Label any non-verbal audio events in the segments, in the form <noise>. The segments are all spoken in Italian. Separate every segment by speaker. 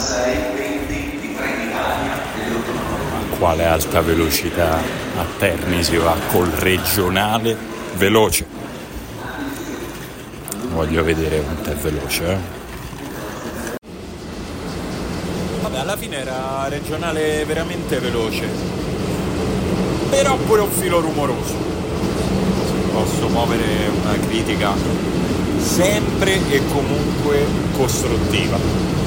Speaker 1: 96 20 di Trenitalia
Speaker 2: Quale alta velocità a Terni si va col regionale veloce? Voglio vedere quanto è veloce. Eh? Vabbè, alla fine era regionale veramente veloce, però pure un filo rumoroso. Se posso muovere una critica sempre e comunque costruttiva.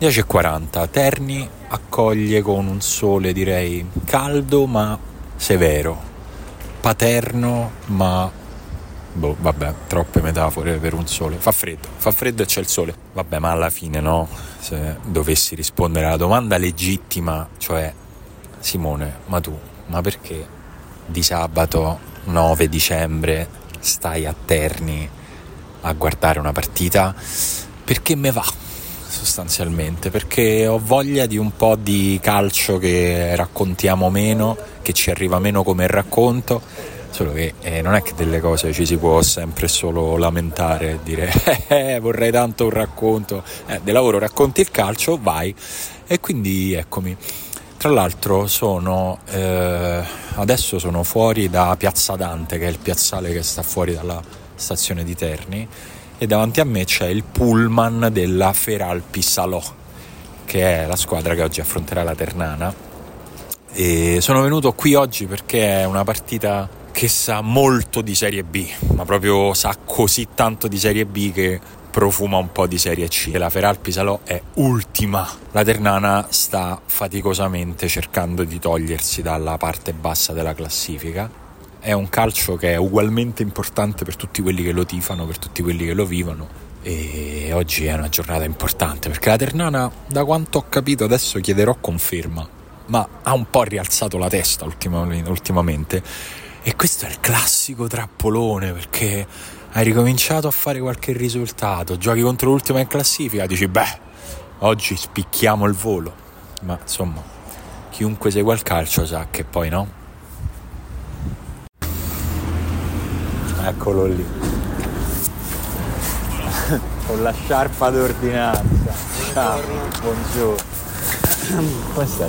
Speaker 2: 10.40, Terni accoglie con un sole direi caldo ma severo, paterno ma boh, vabbè, troppe metafore per un sole. Fa freddo, fa freddo e c'è il sole. Vabbè, ma alla fine no, se dovessi rispondere alla domanda legittima, cioè Simone, ma tu, ma perché di sabato 9 dicembre stai a Terni a guardare una partita? Perché me va sostanzialmente, perché ho voglia di un po' di calcio che raccontiamo meno, che ci arriva meno come racconto, solo che eh, non è che delle cose ci si può sempre solo lamentare e dire <laughs> eh, vorrei tanto un racconto, eh, del lavoro racconti il calcio, vai. E quindi eccomi. Tra l'altro sono eh, adesso sono fuori da Piazza Dante, che è il piazzale che sta fuori dalla stazione di Terni e davanti a me c'è il pullman della Feralpi Salò, che è la squadra che oggi affronterà la Ternana. E sono venuto qui oggi perché è una partita che sa molto di Serie B, ma proprio sa così tanto di Serie B che profuma un po' di Serie C. La Feralpi Salò è ultima. La Ternana sta faticosamente cercando di togliersi dalla parte bassa della classifica è un calcio che è ugualmente importante per tutti quelli che lo tifano, per tutti quelli che lo vivono. E oggi è una giornata importante perché la Ternana, da quanto ho capito, adesso chiederò conferma, ma ha un po' rialzato la testa ultimamente. E questo è il classico trappolone perché hai ricominciato a fare qualche risultato, giochi contro l'ultima in classifica, dici beh, oggi spicchiamo il volo. Ma insomma, chiunque segua il calcio sa che poi no, Eccolo lì. Con la sciarpa d'ordinanza. Ciao, buongiorno. Come stai?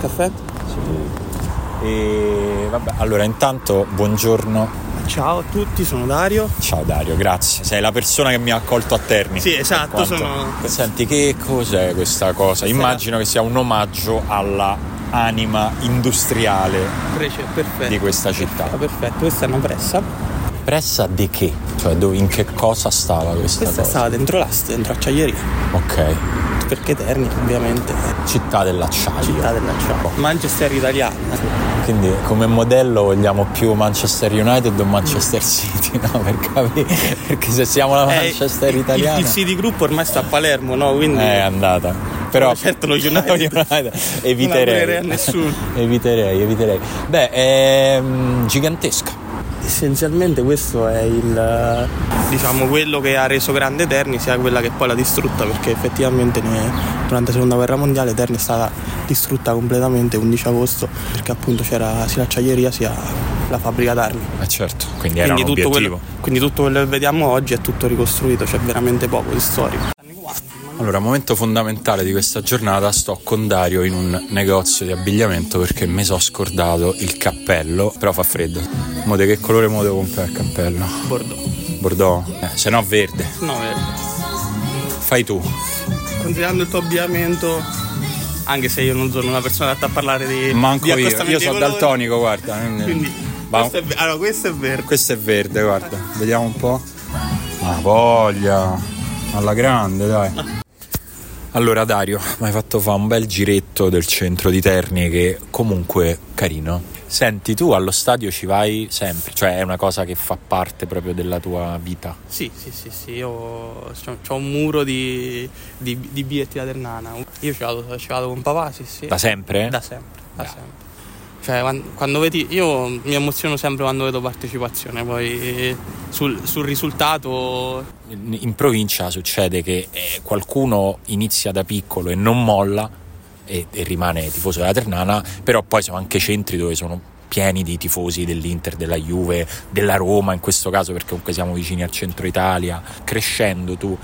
Speaker 3: Caffè?
Speaker 2: Sì. E vabbè, allora intanto buongiorno.
Speaker 3: Ciao a tutti, sono Dario.
Speaker 2: Ciao Dario, grazie. Sei la persona che mi ha accolto a Terni.
Speaker 3: Sì, esatto, sono.
Speaker 2: Senti, che cos'è questa cosa? Immagino che sia un omaggio alla anima industriale
Speaker 3: Prece,
Speaker 2: di questa città.
Speaker 3: Perfetto, questa è una pressa
Speaker 2: pressa di che? Cioè dove, in che cosa stava questa,
Speaker 3: questa
Speaker 2: cosa?
Speaker 3: stava dentro l'asta, dentro acciaieria.
Speaker 2: Ok.
Speaker 3: Perché Terni ovviamente.
Speaker 2: Città dell'acciaio.
Speaker 3: Città dell'acciaio. Manchester italiana.
Speaker 2: Quindi come modello vogliamo più Manchester United o Manchester City, no? Per capire. <laughs> Perché se siamo la Manchester eh, italiana.
Speaker 3: Il, il City Group ormai sta a Palermo, no? Quindi.
Speaker 2: È andata. Però <laughs>
Speaker 3: certo lo United, <laughs>
Speaker 2: United eviterei.
Speaker 3: Non a nessuno.
Speaker 2: eviterei, eviterei. Beh, è mm, gigantesca
Speaker 3: essenzialmente questo è il diciamo quello che ha reso grande Terni sia quella che poi l'ha distrutta perché effettivamente durante la seconda guerra mondiale Terni è stata distrutta completamente 11 agosto perché appunto c'era sia l'acciaieria sia la fabbrica d'armi
Speaker 2: eh certo quindi, quindi
Speaker 3: tutto, quello, quindi tutto quello che vediamo oggi è tutto ricostruito c'è veramente poco di storico
Speaker 2: allora, momento fondamentale di questa giornata, sto con Dario in un negozio di abbigliamento perché mi sono scordato il cappello, però fa freddo. Mo di che colore mo devo comprare il cappello?
Speaker 3: Bordeaux.
Speaker 2: Bordeaux? Eh, se no verde.
Speaker 3: No, verde.
Speaker 2: Fai tu.
Speaker 3: Considerando il tuo abbigliamento, anche se io non sono una persona adatta a parlare di
Speaker 2: Manco
Speaker 3: di
Speaker 2: io, io sono daltonico, guarda.
Speaker 3: Quindi, questo è, allora, questo è verde.
Speaker 2: Questo è verde, guarda. Vediamo un po'. Ma voglia. Alla grande, dai. Allora Dario, mi hai fatto fare un bel giretto del centro di Terni che comunque carino. Senti, tu allo stadio ci vai sempre, cioè è una cosa che fa parte proprio della tua vita.
Speaker 3: Sì, sì, sì, sì, io ho un muro di, di, di biglietti da Ternana. Io ci vado, ci vado con papà, sì, sì.
Speaker 2: Da sempre?
Speaker 3: Da sempre, da sempre. Cioè, quando, vedi, io mi emoziono sempre quando vedo partecipazione, poi sul, sul risultato...
Speaker 2: In, in, provincia succede che eh, qualcuno inizia da piccolo e non molla e, e rimane tifoso della Ternana, però poi sono anche centri dove sono pieni di tifosi dell'Inter, della Juve, della Roma in questo caso perché comunque siamo vicini al centro Italia. Crescendo tu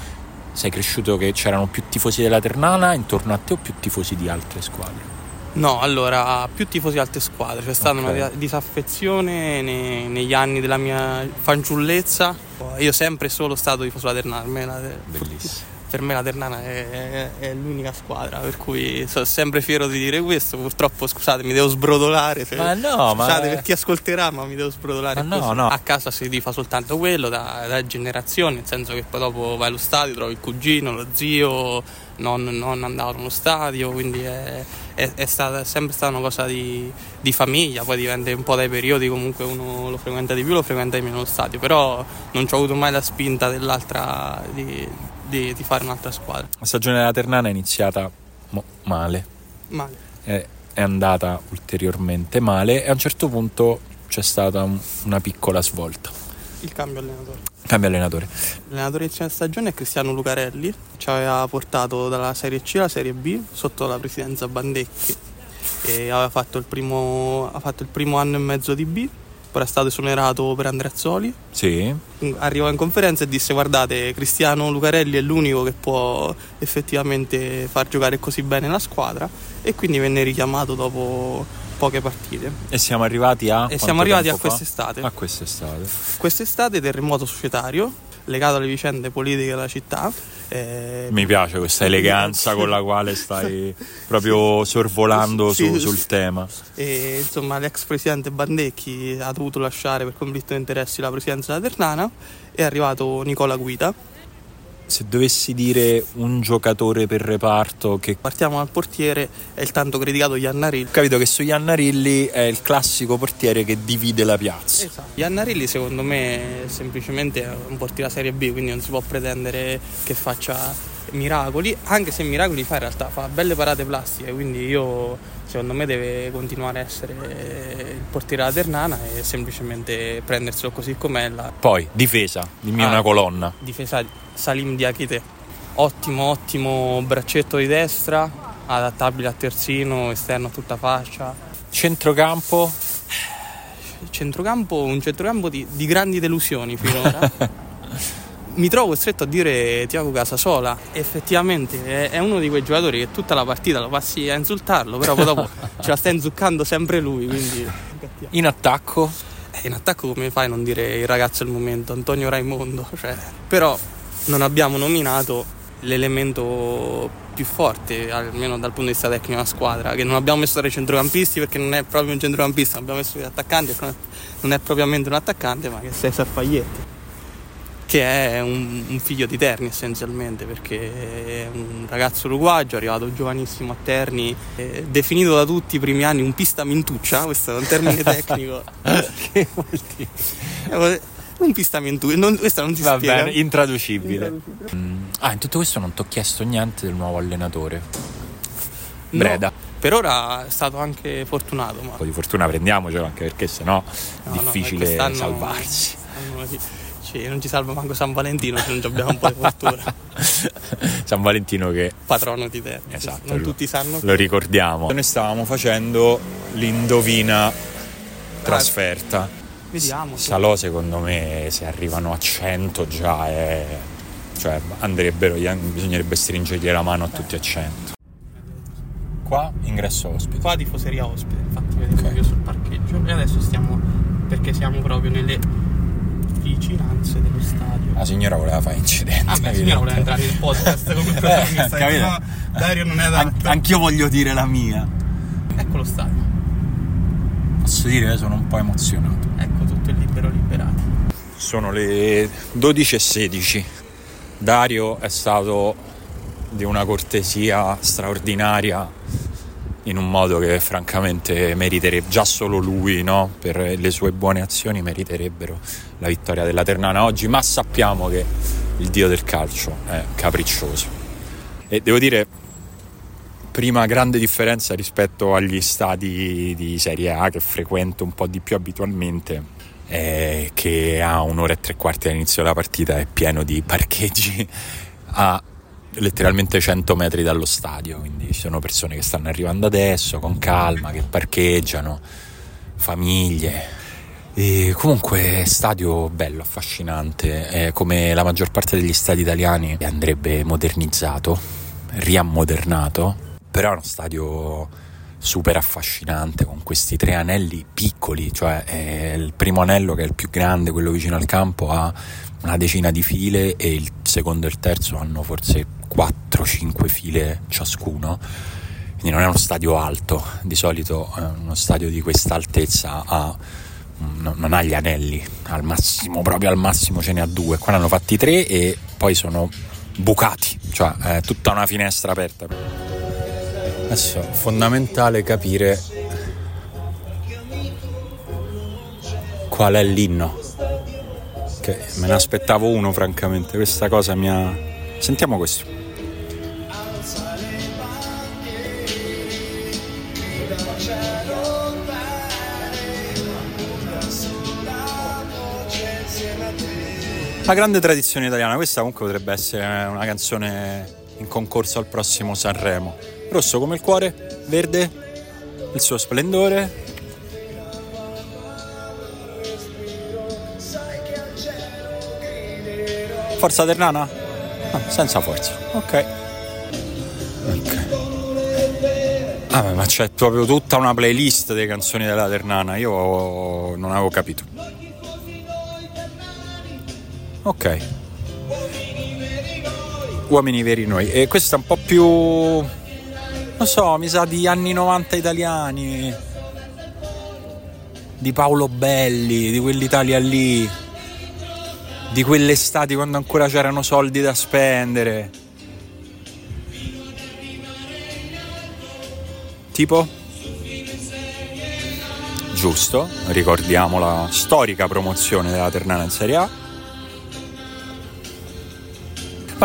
Speaker 2: sei cresciuto che c'erano più tifosi della Ternana intorno a te o più tifosi di altre squadre?
Speaker 3: No, allora, più tifosi di altre squadre, c'è stata okay. una disaffezione nei, negli anni della mia fanciullezza. Io sempre solo stato tifoso della Ternana.
Speaker 2: Bellissimo
Speaker 3: per me la Ternana è, è, è, l'unica squadra, per cui sono sempre fiero di dire questo. Purtroppo, scusate, mi devo sbrodolare. Se,
Speaker 2: ma no,
Speaker 3: scusate
Speaker 2: ma...
Speaker 3: per chi ascolterà, ma mi devo sbrodolare.
Speaker 2: Ma no, no.
Speaker 3: A casa si fa soltanto quello, da, da generazioni, nel senso che poi dopo vai allo stadio, trovi il cugino, lo zio, non, non andavano allo stadio, quindi è, è, è, stata, è sempre stata una cosa di, di, famiglia, poi dipende un po' dai periodi, comunque uno lo frequenta di più, lo frequenta di meno lo stadio, però non ci ho avuto mai la spinta dell'altra di, di, di fare un'altra squadra.
Speaker 2: La stagione della Ternana è iniziata mo- male.
Speaker 3: Male.
Speaker 2: È, è, andata ulteriormente male e a un certo punto c'è stata un, una piccola svolta.
Speaker 3: Il cambio allenatore.
Speaker 2: Cambio allenatore.
Speaker 3: L'allenatore di stagione è Cristiano Lucarelli, ci aveva portato dalla Serie C alla Serie B sotto la presidenza Bandecchi e aveva fatto il primo, ha fatto il primo anno e mezzo di B poi è stato esonerato per Andreazzoli.
Speaker 2: Sì.
Speaker 3: Arrivò in conferenza e disse guardate Cristiano Lucarelli è l'unico che può effettivamente far giocare così bene la squadra e quindi venne richiamato dopo poche partite.
Speaker 2: E siamo arrivati a...
Speaker 3: E siamo arrivati a quest'estate.
Speaker 2: A quest'estate.
Speaker 3: Quest'estate terremoto societario legato alle vicende politiche della città.
Speaker 2: Eh, Mi piace questa eleganza con la quale stai proprio sorvolando sì, su, sul tema.
Speaker 3: E, insomma, l'ex presidente Bandecchi ha dovuto lasciare per conflitto di interessi la presidenza della Ternana. È arrivato Nicola Guida,
Speaker 2: se dovessi dire un giocatore per reparto che...
Speaker 3: Partiamo dal portiere, è il tanto criticato Iannarilli. Ho
Speaker 2: capito che su Iannarilli è il classico portiere che divide la piazza.
Speaker 3: Esatto. Iannarilli secondo me è semplicemente un portiere Serie B, quindi non si può pretendere che faccia miracoli, anche se miracoli fa in realtà, fa belle parate plastiche, quindi io secondo me deve continuare a essere il portiere della Ternana e semplicemente prenderselo così com'è. La...
Speaker 2: Poi, difesa, dimmi ah, una colonna.
Speaker 3: Difesa Salim Diakite, ottimo, ottimo braccetto di destra, adattabile a terzino, esterno a tutta fascia.
Speaker 2: Centrocampo?
Speaker 3: Centrocampo, un centrocampo di, di grandi delusioni finora. <laughs> mi trovo costretto a dire Tiago Casasola. Effettivamente è, uno di quei giocatori che tutta la partita lo passi a insultarlo, però poi dopo ce la sta inzuccando sempre lui. Quindi... <laughs>
Speaker 2: In attacco?
Speaker 3: Eh, in attacco come fai a non dire il ragazzo del momento, Antonio Raimondo? Cioè, però non abbiamo nominato l'elemento più forte, almeno dal punto di vista tecnico della squadra, che non abbiamo messo tra i centrocampisti perché non è proprio un centrocampista, abbiamo messo gli attaccanti, non è propriamente un attaccante, ma che è Cesar Faglietti che è un, un, figlio di Terni essenzialmente perché è un ragazzo uruguagio arrivato giovanissimo a Terni definito da tutti i primi anni un pista mintuccia questo è un termine <laughs> tecnico
Speaker 2: che vuol dire?
Speaker 3: Un pista mintuccia non, questo non si
Speaker 2: Va
Speaker 3: spiega
Speaker 2: bene, intraducibile, intraducibile. Mm. ah in tutto questo non ti ho chiesto niente del nuovo allenatore Breda
Speaker 3: no. Per ora è stato anche fortunato. Ma... Un
Speaker 2: po' di fortuna prendiamocelo anche perché sennò è no, difficile no, salvarsi.
Speaker 3: Sì, non ci salva manco San Valentino se non abbiamo un po' di fortuna. <laughs>
Speaker 2: San Valentino che...
Speaker 3: Patrono di te.
Speaker 2: Esatto.
Speaker 3: Non lo, tutti sanno.
Speaker 2: Lo ricordiamo. Noi stavamo facendo l'indovina trasferta.
Speaker 3: Vediamo.
Speaker 2: Sì. Salò secondo me se arrivano a 100 già è... Cioè andrebbero, bisognerebbe stringergli la mano a tutti a 100. Qua ingresso ospite.
Speaker 3: Qua tifoseria ospite, infatti vedevo okay. io sul parcheggio. E adesso stiamo, perché siamo proprio nelle vicinanze dello stadio.
Speaker 2: La signora voleva fare incidente.
Speaker 3: Ah, la signora voleva entrare nel podcast come protagonista. <laughs> eh, no, Dario non è adatto.
Speaker 2: An- anch'io voglio dire la mia.
Speaker 3: Ecco lo stadio.
Speaker 2: Posso dire che sono un po' emozionato.
Speaker 3: Ecco tutto il libero liberato.
Speaker 2: Sono le 12.16. Dario è stato di una cortesia straordinaria in un modo che francamente meriterebbe, già solo lui, no? per le sue buone azioni, meriterebbero la vittoria della Ternana oggi, ma sappiamo che il dio del calcio è capriccioso. E devo dire, prima grande differenza rispetto agli stadi di Serie A che frequento un po' di più abitualmente, è che a un'ora e tre quarti all'inizio della partita è pieno di parcheggi <laughs> a letteralmente 100 metri dallo stadio, quindi ci sono persone che stanno arrivando adesso con calma, che parcheggiano, famiglie. E comunque stadio bello, affascinante, è come la maggior parte degli stadi italiani andrebbe modernizzato, riammodernato, però è uno stadio super affascinante con questi tre anelli piccoli, cioè il primo anello che è il più grande, quello vicino al campo, ha una decina di file e il secondo e il terzo hanno forse 4-5 file ciascuno. Quindi non è uno stadio alto, di solito eh, uno stadio di questa altezza ha, non ha gli anelli, al massimo, proprio al massimo ce ne ha due. Qua ne hanno fatti tre e poi sono bucati, cioè è tutta una finestra aperta. Adesso è fondamentale capire qual è l'inno che me ne aspettavo uno francamente, questa cosa mi ha... Sentiamo questo. La grande tradizione italiana, questa comunque potrebbe essere una canzone in concorso al prossimo Sanremo. Rosso come il cuore, verde, il suo splendore, Forza Ternana? Ah, senza forza, ok. Ok. Ah, ma c'è proprio tutta una playlist delle canzoni della Ternana, io non avevo capito. Ok. Uomini veri noi. E questa è un po' più... Non so, mi sa di anni 90 italiani. Di Paolo Belli, di quell'Italia lì di quelle estati quando ancora c'erano soldi da spendere. Tipo? Giusto, ricordiamo la storica promozione della Ternana in Serie A.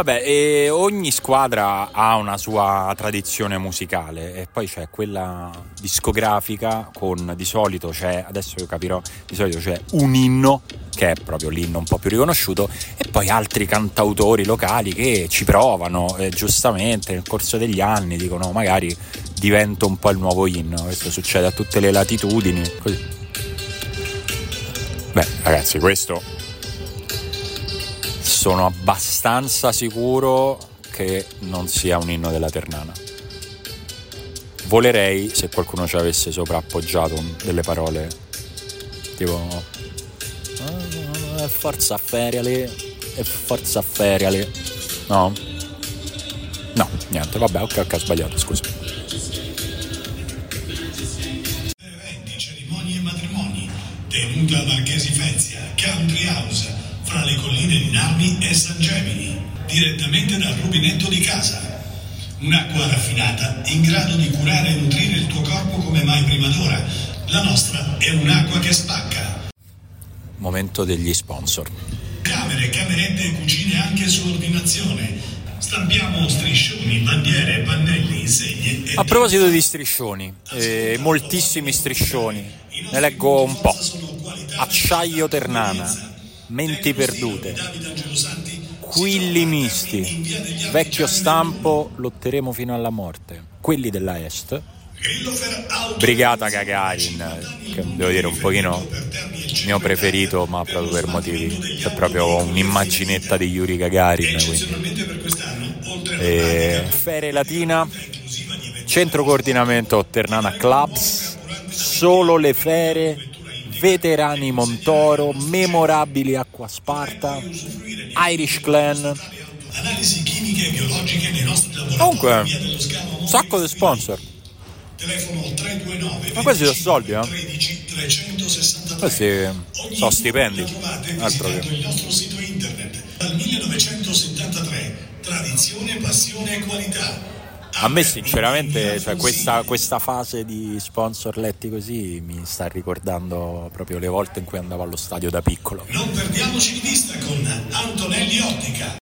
Speaker 2: Vabbè, ogni squadra ha una sua tradizione musicale e poi c'è quella discografica con di solito c'è, adesso io capirò, di solito c'è un inno che è proprio l'inno un po' più riconosciuto e poi altri cantautori locali che ci provano e giustamente nel corso degli anni dicono magari divento un po' il nuovo inno, questo succede a tutte le latitudini. Così. Beh ragazzi questo sono abbastanza sicuro che non sia un inno della Ternana. Volerei se qualcuno ci avesse soprappoggiato delle parole tipo ah, forza feriali e forza feriali. No? No, niente, vabbè, ok, ok, ho sbagliato, scusa.
Speaker 4: Eventi, cerimonie e matrimoni, tenuta Marchesi Fezia, Country House fra le colline di Narni e San Gemini, direttamente dal rubinetto di casa. Un'acqua raffinata in grado di curare e nutrire il tuo corpo come mai prima d'ora. La nostra è un'acqua che spacca.
Speaker 2: Momento degli sponsor.
Speaker 4: Camere, camerette e cucine anche su ordinazione. Stampiamo striscioni, bandiere, pannelli, insegne e...
Speaker 2: A proposito di striscioni, eh, moltissimi striscioni, ne leggo un po'. Acciaio Ternana, Menti perdute, Quilli misti, vecchio stampo, lotteremo fino alla morte. Quelli della Est, Brigata Gagarin, che devo dire un pochino mio preferito, ma proprio per motivi. C'è proprio un'immaginetta di Yuri Gagarin. Quindi. Fere Latina, centro coordinamento Ternana Clubs, solo le fere veterani Montoro, memorabili Acqua Sparta, Irish Clan. Comunque, un sacco di sponsor. Ma questi sono soldi, eh? Questi sono stipendi. Altro che.
Speaker 4: Dal 1973, tradizione, passione e qualità.
Speaker 2: A me sinceramente cioè, questa, questa, fase di sponsor letti così mi sta ricordando proprio le volte in cui andavo allo stadio da piccolo.
Speaker 4: Non perdiamoci di vista con Antonelli Ottica.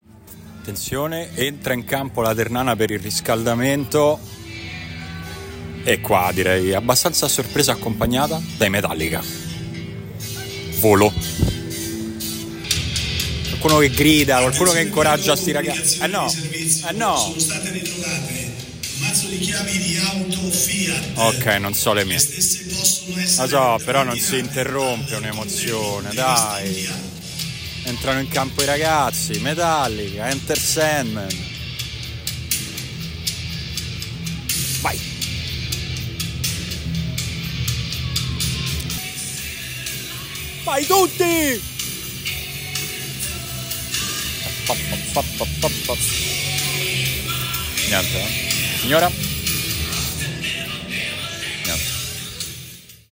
Speaker 2: Attenzione, entra in campo la Ternana per il riscaldamento e qua direi abbastanza sorpresa accompagnata dai Metallica. Volo. Qualcuno che grida, qualcuno che incoraggia sti ragazzi. Eh no, eh no.
Speaker 4: Mazzo di chiavi di auto Fiat.
Speaker 2: Ok, non so le mie. Lo so, però non si interrompe un'emozione, dai. Entrano in campo i ragazzi, Metallica, Enter Sandman. Vai. Vai tutti! Niente, eh? Signora?